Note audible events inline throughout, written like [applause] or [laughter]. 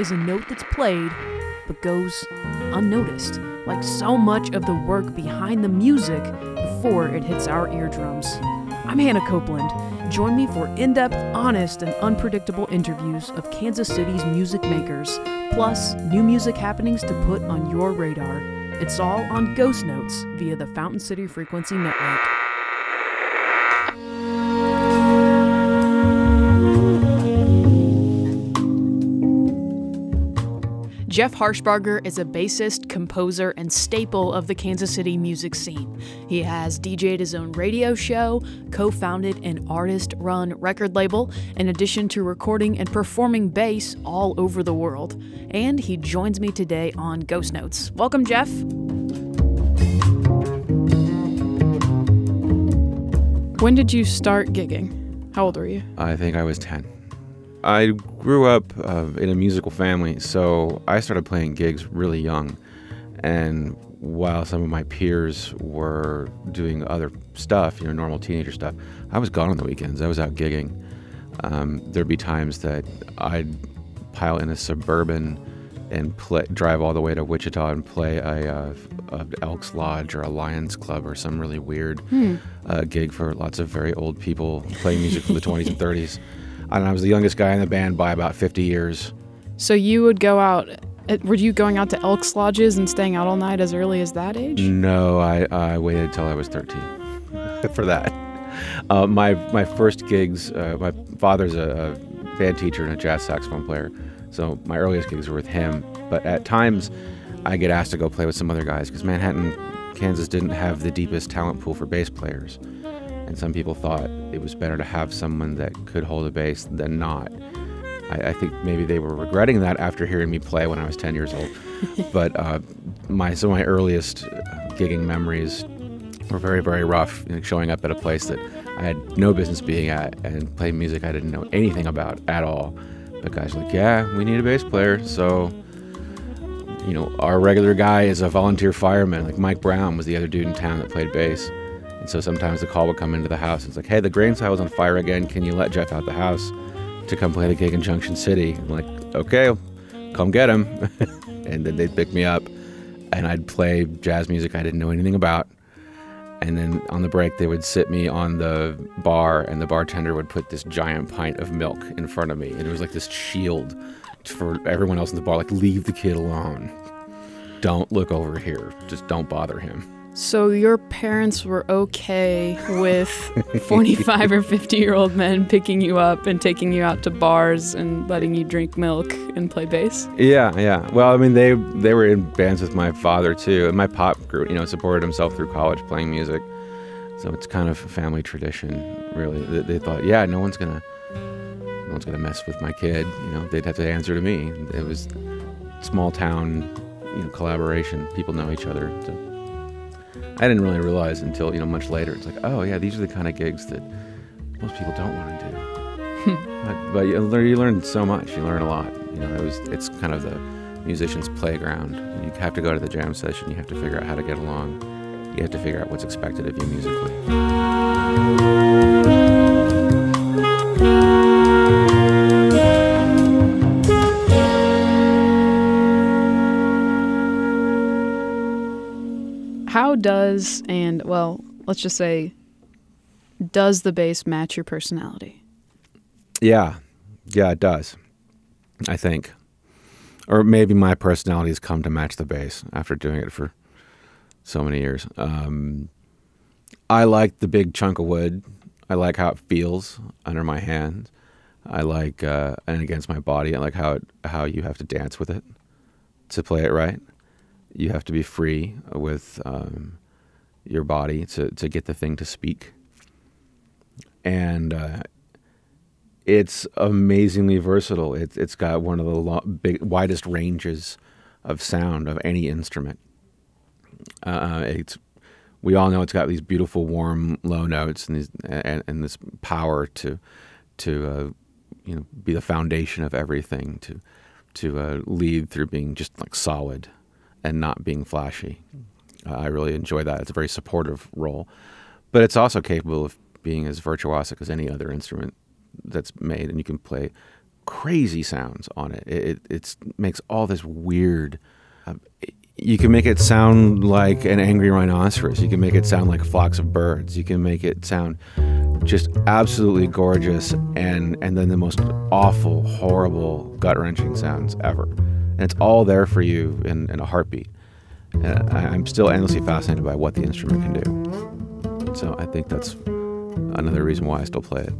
is a note that's played but goes unnoticed, like so much of the work behind the music before it hits our eardrums. I'm Hannah Copeland. Join me for in depth, honest, and unpredictable interviews of Kansas City's music makers, plus new music happenings to put on your radar. It's all on Ghost Notes via the Fountain City Frequency Network. Jeff Harshbarger is a bassist, composer, and staple of the Kansas City music scene. He has DJed his own radio show, co founded an artist run record label, in addition to recording and performing bass all over the world. And he joins me today on Ghost Notes. Welcome, Jeff. When did you start gigging? How old were you? I think I was 10. I grew up uh, in a musical family, so I started playing gigs really young. And while some of my peers were doing other stuff, you know, normal teenager stuff, I was gone on the weekends. I was out gigging. Um, there'd be times that I'd pile in a suburban and play, drive all the way to Wichita and play a, uh, a Elks Lodge or a Lions Club or some really weird Hmm. uh, gig for lots of very old people playing music from the 20s and 30s. [laughs] And I was the youngest guy in the band by about 50 years. So you would go out. uh, Were you going out to Elks Lodges and staying out all night as early as that age? No, I, I waited until I was 13 [laughs] for that. Uh, my my first gigs, uh, my father's a, a band teacher and a jazz saxophone player, so my earliest gigs were with him. But at times, I get asked to go play with some other guys because Manhattan, Kansas didn't have the deepest talent pool for bass players, and some people thought it was better to have someone that could hold a bass than not. I, I think maybe they were regretting that after hearing me play when I was 10 years old. [laughs] but uh, my some of my earliest uh, gigging memories were very very rough. You know, showing up at a place that I had no business being at and playing music I didn't know anything about at all. But guys were like, yeah, we need a bass player, so. You know, our regular guy is a volunteer fireman. Like Mike Brown was the other dude in town that played bass. And so sometimes the call would come into the house. And it's like, hey, the grain silo's on fire again. Can you let Jeff out the house to come play the gig in Junction City? I'm like, okay, come get him. [laughs] and then they'd pick me up and I'd play jazz music I didn't know anything about. And then on the break, they would sit me on the bar, and the bartender would put this giant pint of milk in front of me. And it was like this shield for everyone else in the bar like, leave the kid alone. Don't look over here. Just don't bother him. So your parents were okay with [laughs] 45 or 50 year old men picking you up and taking you out to bars and letting you drink milk and play bass? Yeah, yeah. Well, I mean, they they were in bands with my father too, and my pop grew, you know, supported himself through college playing music. So it's kind of a family tradition, really. They, they thought, yeah, no one's gonna, no one's gonna mess with my kid. You know, they'd have to answer to me. It was small town, you know, collaboration. People know each other. So I didn't really realize until you know much later. It's like, oh yeah, these are the kind of gigs that most people don't want to do. Hmm. but, but you learn, you learn so much. You learn a lot. You know, it was it's kind of the musician's playground. You have to go to the jam session. You have to figure out how to get along. You have to figure out what's expected of you musically. Does, and well, let's just say, does the bass match your personality? Yeah, yeah, it does. I think, or maybe my personality has come to match the bass after doing it for so many years. Um, I like the big chunk of wood. I like how it feels under my hand. I like uh, and against my body. I like how it, how you have to dance with it to play it right. You have to be free with um, your body to to get the thing to speak. And uh, it's amazingly versatile. It's it's got one of the lo- big widest ranges of sound of any instrument. Uh, it's we all know it's got these beautiful warm low notes and these and, and this power to to uh, you know be the foundation of everything to to uh, lead through being just like solid and not being flashy. Uh, I really enjoy that. It's a very supportive role, but it's also capable of being as virtuosic as any other instrument that's made, and you can play crazy sounds on it. It, it it's, makes all this weird. Uh, you can make it sound like an angry rhinoceros. You can make it sound like flocks of birds. You can make it sound just absolutely gorgeous and and then the most awful, horrible, gut wrenching sounds ever. And it's all there for you in, in a heartbeat. And I, I'm still endlessly fascinated by what the instrument can do. So I think that's another reason why I still play it.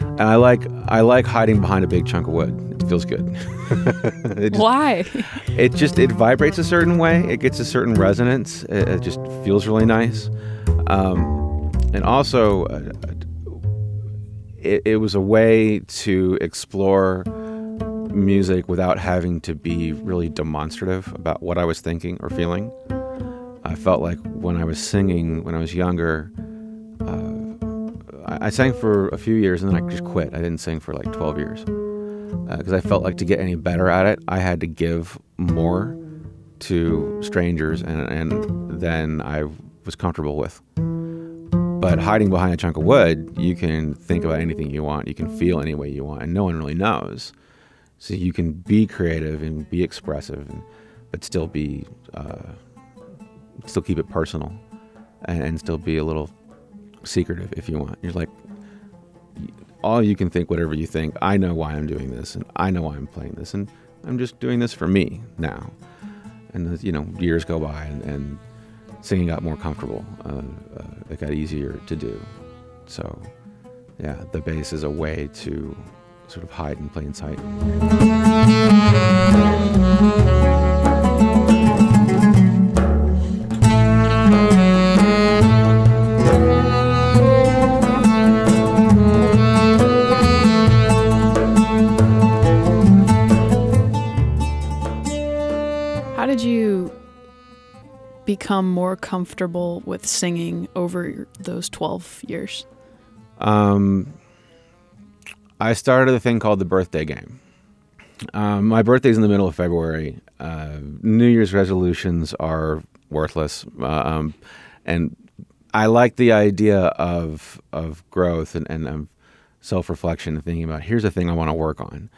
And I like I like hiding behind a big chunk of wood. It feels good. [laughs] it just, why? It just it vibrates a certain way. It gets a certain resonance. It, it just feels really nice. Um, and also, uh, it, it was a way to explore music without having to be really demonstrative about what I was thinking or feeling. I felt like when I was singing when I was younger, I, I, sang for a few years and then I just quit. I didn't sing for like 12 years because uh, I felt like to get any better at it, I had to give more to strangers and, and than I was comfortable with. But hiding behind a chunk of wood, you can think about anything you want. You can feel any way you want, and no one really knows. So you can be creative and be expressive, and, but still be, uh, still keep it personal, and, and still be a little secretive if you want. You're like, all you can think whatever you think. I know why I'm doing this, and I know why I'm playing this, and I'm just doing this for me now. And you know, years go by, and, and singing got more comfortable. Uh, uh, it got easier to do. So, yeah, the bass is a way to sort of hide in plain sight. How did you become more comfortable with singing over those 12 years? Um, I started a thing called the birthday game. Um, my birthday's in the middle of February. Uh, New Year's resolutions are worthless, uh, um, and I like the idea of of growth and, and of self reflection and thinking about here's the thing I want to work on.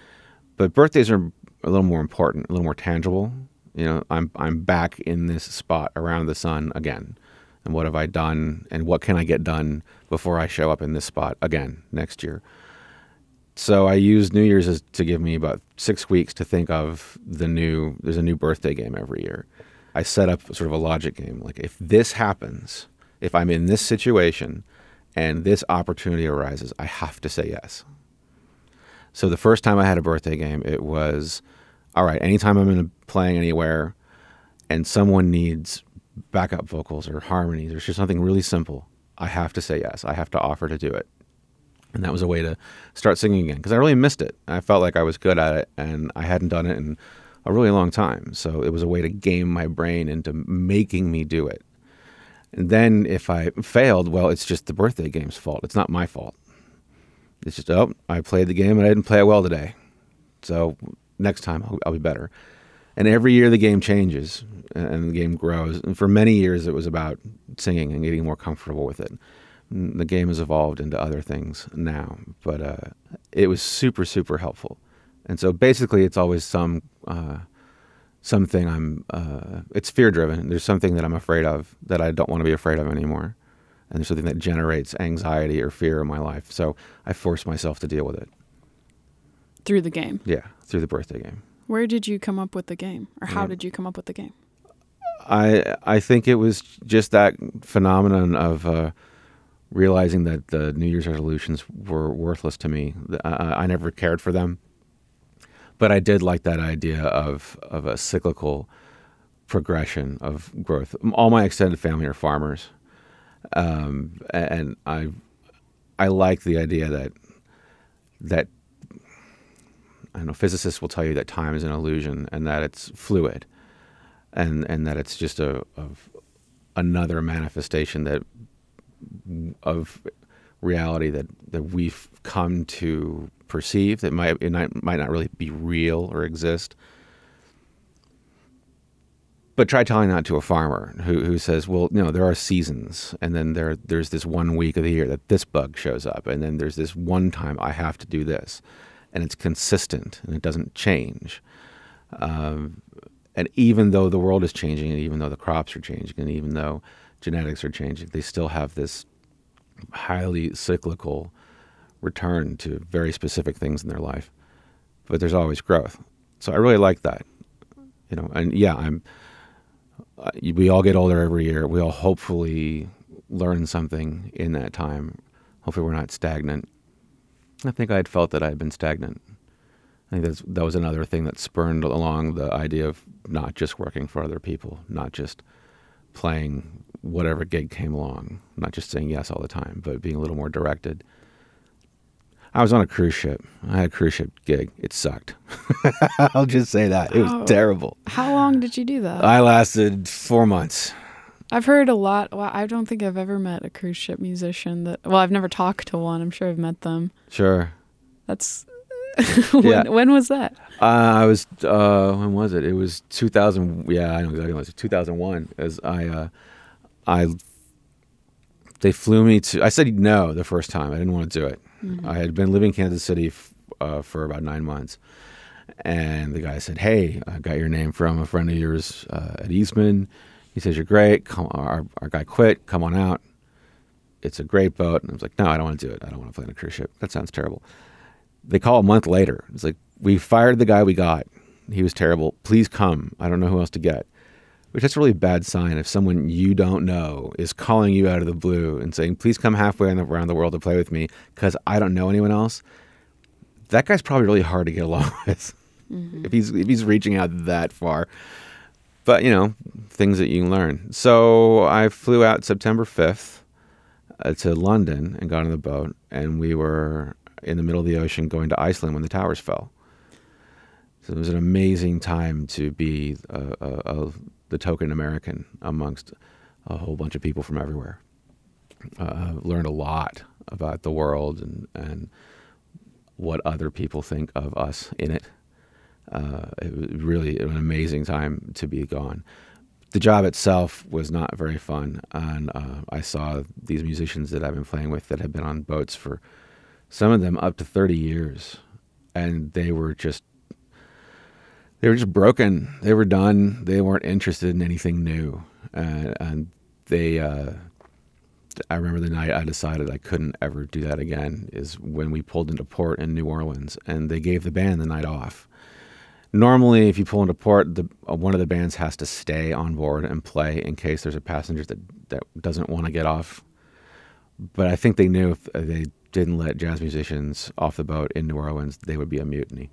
But birthdays are a little more important, a little more tangible. You know, I'm I'm back in this spot around the sun again. And what have I done and what can I get done before I show up in this spot again next year? So I used New Year's as, to give me about 6 weeks to think of the new there's a new birthday game every year. I set up sort of a logic game like if this happens, if I'm in this situation and this opportunity arises, I have to say yes. So the first time I had a birthday game, it was all right, anytime I'm in a, playing anywhere and someone needs backup vocals or harmonies or just something really simple, I have to say yes. I have to offer to do it. And that was a way to start singing again because I really missed it. I felt like I was good at it and I hadn't done it in a really long time. So it was a way to game my brain into making me do it. And then if I failed, well, it's just the birthday game's fault. It's not my fault. It's just, oh, I played the game and I didn't play it well today. So next time I'll, I'll be better. And every year the game changes and the game grows. And for many years it was about singing and getting more comfortable with it. The game has evolved into other things now, but uh, it was super, super helpful. And so basically, it's always some uh, something I'm. Uh, it's fear driven. There's something that I'm afraid of that I don't want to be afraid of anymore, and there's something that generates anxiety or fear in my life. So I force myself to deal with it through the game. Yeah, through the birthday game. Where did you come up with the game, or how yeah. did you come up with the game? I I think it was just that phenomenon of uh, realizing that the New Year's resolutions were worthless to me. I, I never cared for them, but I did like that idea of of a cyclical progression of growth. All my extended family are farmers, um, and I I like the idea that that I know, physicists will tell you that time is an illusion and that it's fluid, and and that it's just a another manifestation that of reality that that we've come to perceive that might it might, might not really be real or exist. But try telling that to a farmer who, who says, well, you know, there are seasons, and then there there's this one week of the year that this bug shows up, and then there's this one time I have to do this and it's consistent and it doesn't change. Um, and even though the world is changing, and even though the crops are changing, and even though genetics are changing, they still have this highly cyclical return to very specific things in their life. But there's always growth. So I really like that. You know, and yeah, I'm. Uh, we all get older every year. We all hopefully learn something in that time. Hopefully, we're not stagnant. I think I had felt that I had been stagnant. I think that's, that was another thing that spurned along the idea of not just working for other people, not just playing whatever gig came along, not just saying yes all the time, but being a little more directed. I was on a cruise ship. I had a cruise ship gig. It sucked. [laughs] I'll just say that. It was Oh. terrible. How long did you do that? I lasted four months. I've heard a lot. Well, I don't think I've ever met a cruise ship musician that. Well, I've never talked to one. I'm sure I've met them. Sure. That's. [laughs] when, Yeah. when was that? Uh, I was, uh, when was it? It was 2000. Yeah, I know exactly when it was. 2001. As I, uh, I, they flew me to, I said no the first time. I didn't want to do it. I had been living in Kansas City f- uh, for about nine months. And the guy said, Hey, I got your name from a friend of yours uh, at Eastman. He says, You're great. Come, our, our guy quit. Come on out. It's a great boat. And I was like, No, I don't want to do it. I don't want to play on a cruise ship. That sounds terrible. They call a month later. It's like, We fired the guy we got. He was terrible. Please come. I don't know who else to get. Which that's a really bad sign if someone you don't know is calling you out of the blue and saying, "Please come halfway around the world to play with me," because I don't know anyone else. That guy's probably really hard to get along [laughs] with if he's if he's reaching out that far. But you know, things that you can learn. So I flew out September fifth uh, to London and got on the boat, and we were in the middle of the ocean going to Iceland when the towers fell. So it was an amazing time to be a, uh, uh, the token American amongst a whole bunch of people from everywhere. Uh, learned a lot about the world and, and what other people think of us in it. Uh, it was really an amazing time to be gone. The job itself was not very fun, and uh, I saw these musicians that I've been playing with that have been on boats for some of them up to 30 years, and they were just they were just broken. They were done. They weren't interested in anything new, uh, and they. Uh, I remember the night I decided I couldn't ever do that again. Is when we pulled into port in New Orleans, and they gave the band the night off. Normally, if you pull into port, the uh, one of the bands has to stay on board and play in case there's a passenger that that doesn't want to get off. But I think they knew if they didn't let jazz musicians off the boat in New Orleans, they would be a mutiny.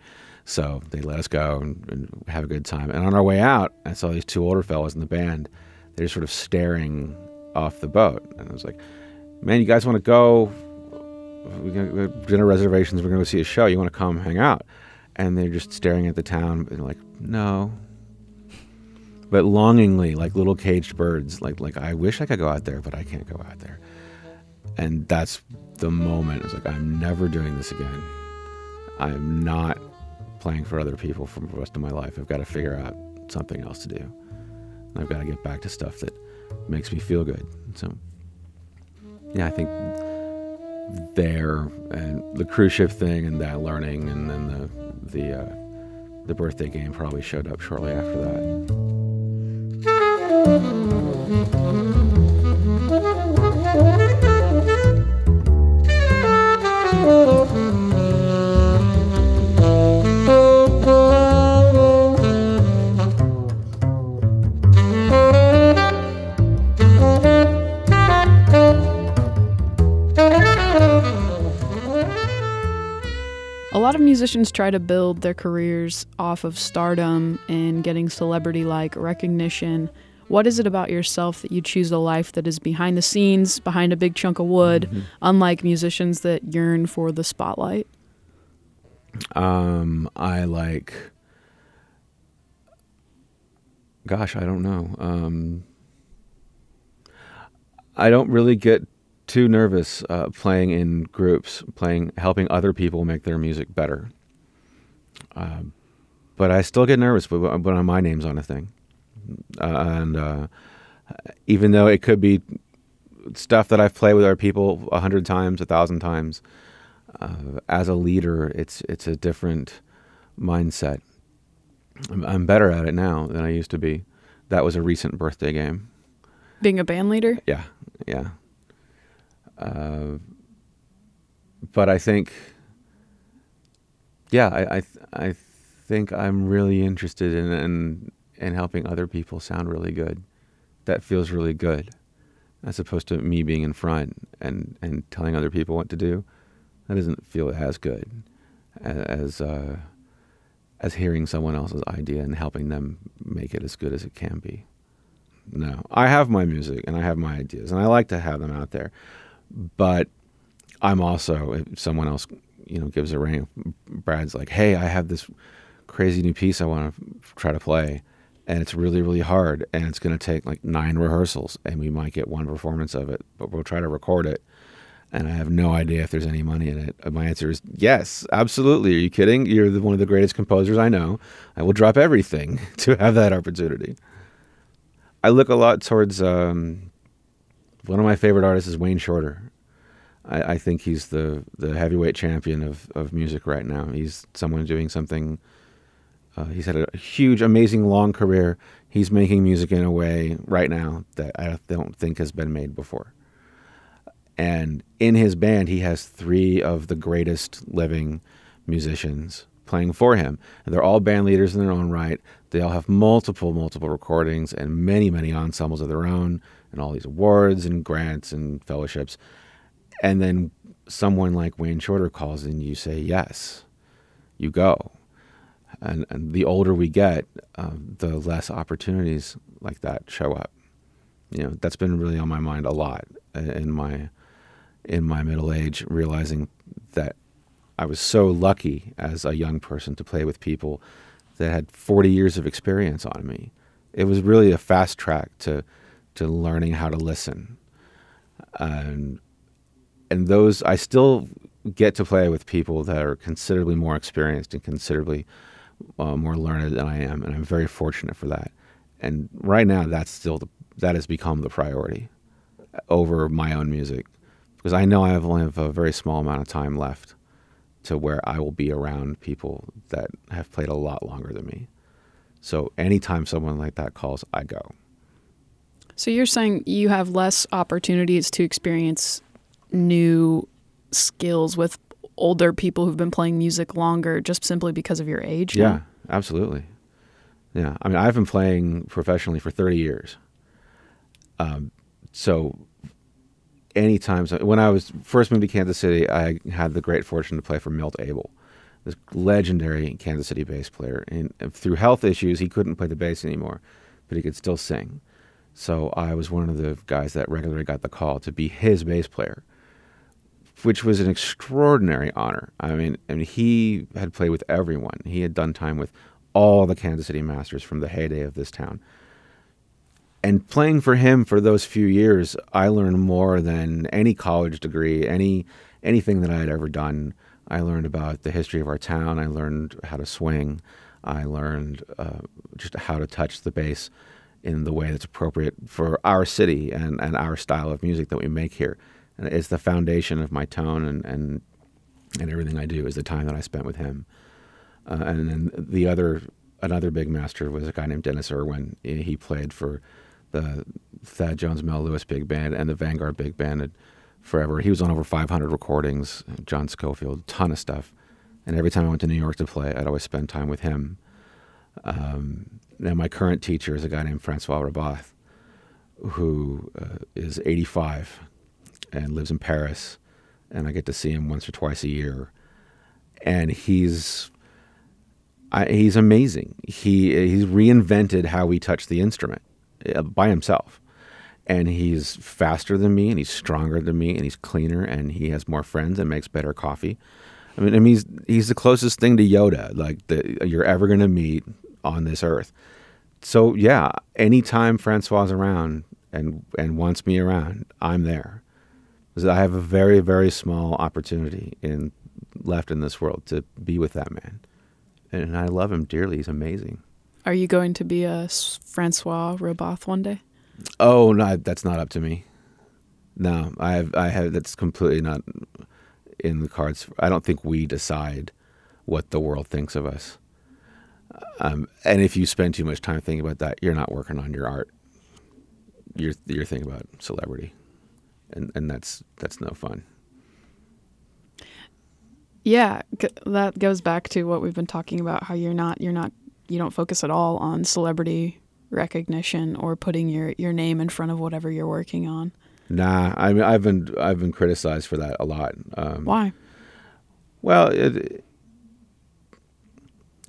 So they let us go and, and have a good time. And on our way out, I saw these two older fellows in the band. They're sort of staring off the boat, and I was like, "Man, you guys want to go? We got we got dinner reservations. We're going to go see a show. You want to come hang out?" And they're just staring at the town and like, "No." But longingly, like little caged birds, like like I wish I could go out there, but I can't go out there. And that's the moment. It's like I'm never doing this again. I'm not playing for other people for the rest of my life. I've got to figure out something else to do. And I've got to get back to stuff that makes me feel good. So, yeah, I think there and the cruise ship thing and that learning and then the the uh, the birthday game probably showed up shortly after that. Musicians try to build their careers off of stardom and getting celebrity like recognition. What is it about yourself that you choose a life that is behind the scenes, behind a big chunk of wood, unlike musicians that yearn for the spotlight? Um, I like. Gosh, I don't know. Um, I don't really get too nervous uh, playing in groups, playing, helping other people make their music better. Um, but I still get nervous when, when my name's on a thing, uh, and uh, even though it could be stuff that I've played with other people a hundred times, a thousand times, uh, as a leader, it's it's a different mindset. I'm, I'm better at it now than I used to be. That was a recent birthday game. Being a band leader? Yeah, yeah. Uh, but I think, yeah, I I, I think I'm really interested in, in in helping other people sound really good. That feels really good, as opposed to me being in front and and telling other people what to do. That doesn't feel as good as uh, as hearing someone else's idea and helping them make it as good as it can be. No, I have my music and I have my ideas, and I like to have them out there. But I'm also, if someone else, you know, gives a ring, Brad's like, "Hey, I have this crazy new piece I want to try to play." and it's really really hard and it's going to take like nine rehearsals and we might get one performance of it but we'll try to record it and i have no idea if there's any money in it. My answer is yes absolutely. Are you kidding? You're the, one of the greatest composers i know. I will drop everything [laughs] to have that opportunity. I look a lot towards um, one of my favorite artists is wayne shorter I, I think he's the, the heavyweight champion of, of music right now he's someone doing something uh, he's had a huge, amazing, long career. He's making music in a way right now that I don't think has been made before. And in his band, he has three of the greatest living musicians playing for him. And they're all band leaders in their own right. They all have multiple, multiple recordings and many, many ensembles of their own, and all these awards and grants and fellowships. And then someone like Wayne Shorter calls and you say, yes, you go and, and the older we get, um, the less opportunities like that show up. You know, that's been really on my mind a lot in my in my middle age, realizing that I was so lucky as a young person to play with people that had 40 years of experience on me. It was really a fast track to to learning how to listen. And and those I still get to play with people that are considerably more experienced and considerably uh, more learned than I am, and I'm very fortunate for that. And right now, that's still the, that has become the priority over my own music because I know I have only have a very small amount of time left to where I will be around people that have played a lot longer than me. So anytime someone like that calls, I go. So you're saying you have less opportunities to experience new skills with older people who've been playing music longer just simply because of your age? Yeah, absolutely. Yeah, I mean, I've been playing professionally for 30 years. Um, so, anytime so when I was first moved to Kansas City, I had the great fortune to play for Milt Abel, this legendary Kansas City bass player. And through health issues, he couldn't play the bass anymore, but he could still sing. So I was one of the guys that regularly got the call to be his bass player which was an extraordinary honor. I mean, I mean, he had played with everyone. He had done time with all the Kansas City Masters from the heyday of this town. And playing for him for those few years, I learned more than any college degree, any anything that I had ever done. I learned about the history of our town. I learned how to swing. I learned uh, just how to touch the bass in the way that's appropriate for our city and, and our style of music that we make here and it's the foundation of my tone and, and and everything I do is the time that I spent with him. Uh, and then the other another big master was a guy named Dennis Irwin. He played for the Thad Jones Mel Lewis big band and the Vanguard big band and forever. He was on over 500 recordings. John Scofield, ton of stuff. And every time I went to New York to play, I'd always spend time with him. Um, now my current teacher is a guy named Francois Rabbath, who uh, is 85 and lives in Paris, and I get to see him once or twice a year, and he's I, he's amazing. He he's reinvented how we touch the instrument uh, by himself, and he's faster than me, and he's stronger than me, and he's cleaner, and he has more friends and makes better coffee. I mean, I mean, he's he's the closest thing to Yoda like that you're ever going to meet on this earth. So yeah, anytime Francois is around and and wants me around, I'm there. I have a very, very small opportunity in left in this world to be with that man. And I love him dearly. He's amazing. Are you going to be a Francois Rabbath one day? Oh no, that's not up to me. No, I have, I have. That's completely not. in the cards. I don't think we decide what the world thinks of us. Um, and if you spend too much time thinking about that, you're not working on your art. You're you're thinking about celebrity, and and that's that's no fun. Yeah, that goes back to what we've been talking about. How you're not you're not you don't focus at all on celebrity recognition or putting your your name in front of whatever you're working on. Nah, I mean I've been I've been criticized for that a lot. Um, Why? Well, it,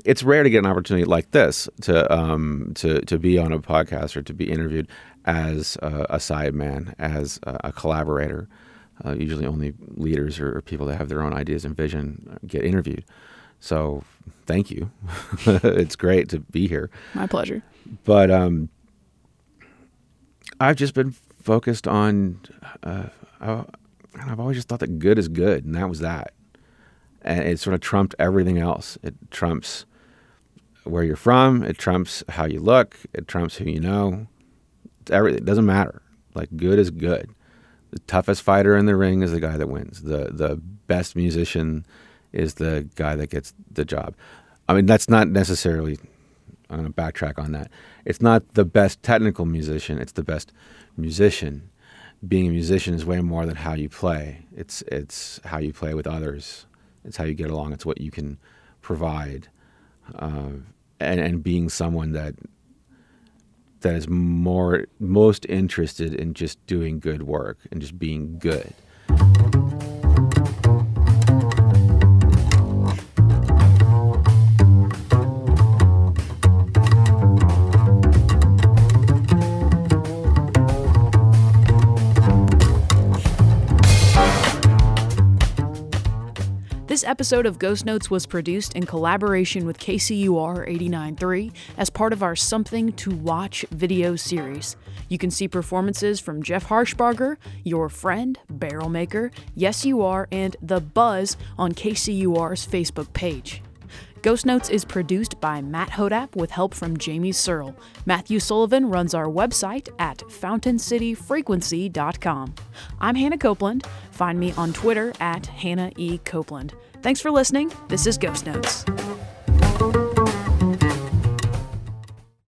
it's rare to get an opportunity like this to um, to to be on a podcast or to be interviewed as a, a side man, as a, a collaborator. Uh, usually, only leaders or, or people that have their own ideas and vision get interviewed. So, thank you. [laughs] it's great to be here. My pleasure. But um, I've just been focused on. Uh, I've always just thought that good is good, and that was that. And it sort of trumped everything else. It trumps where you're from. It trumps how you look. It trumps who you know. It's it doesn't matter. Like good is good. The toughest fighter in the ring is the guy that wins. The the best musician is the guy that gets the job. I mean, that's not necessarily. I'm to backtrack on that. It's not the best technical musician. It's the best musician. Being a musician is way more than how you play. It's it's how you play with others. It's how you get along. It's what you can provide, uh, and and being someone that that is more most interested in just doing good work and just being good. This episode of Ghost Notes was produced in collaboration with KCUR 89.3 as part of our Something to Watch video series. You can see performances from Jeff Harshbarger, Your Friend, Barrel Maker, Yes You Are, and The Buzz on KCUR's Facebook page. Ghost Notes is produced by Matt Hodapp with help from Jamie Searle. Matthew Sullivan runs our website at fountaincityfrequency.com. I'm Hannah Copeland. Find me on Twitter at Hannah E. Copeland. Thanks for listening. This is Ghost Notes.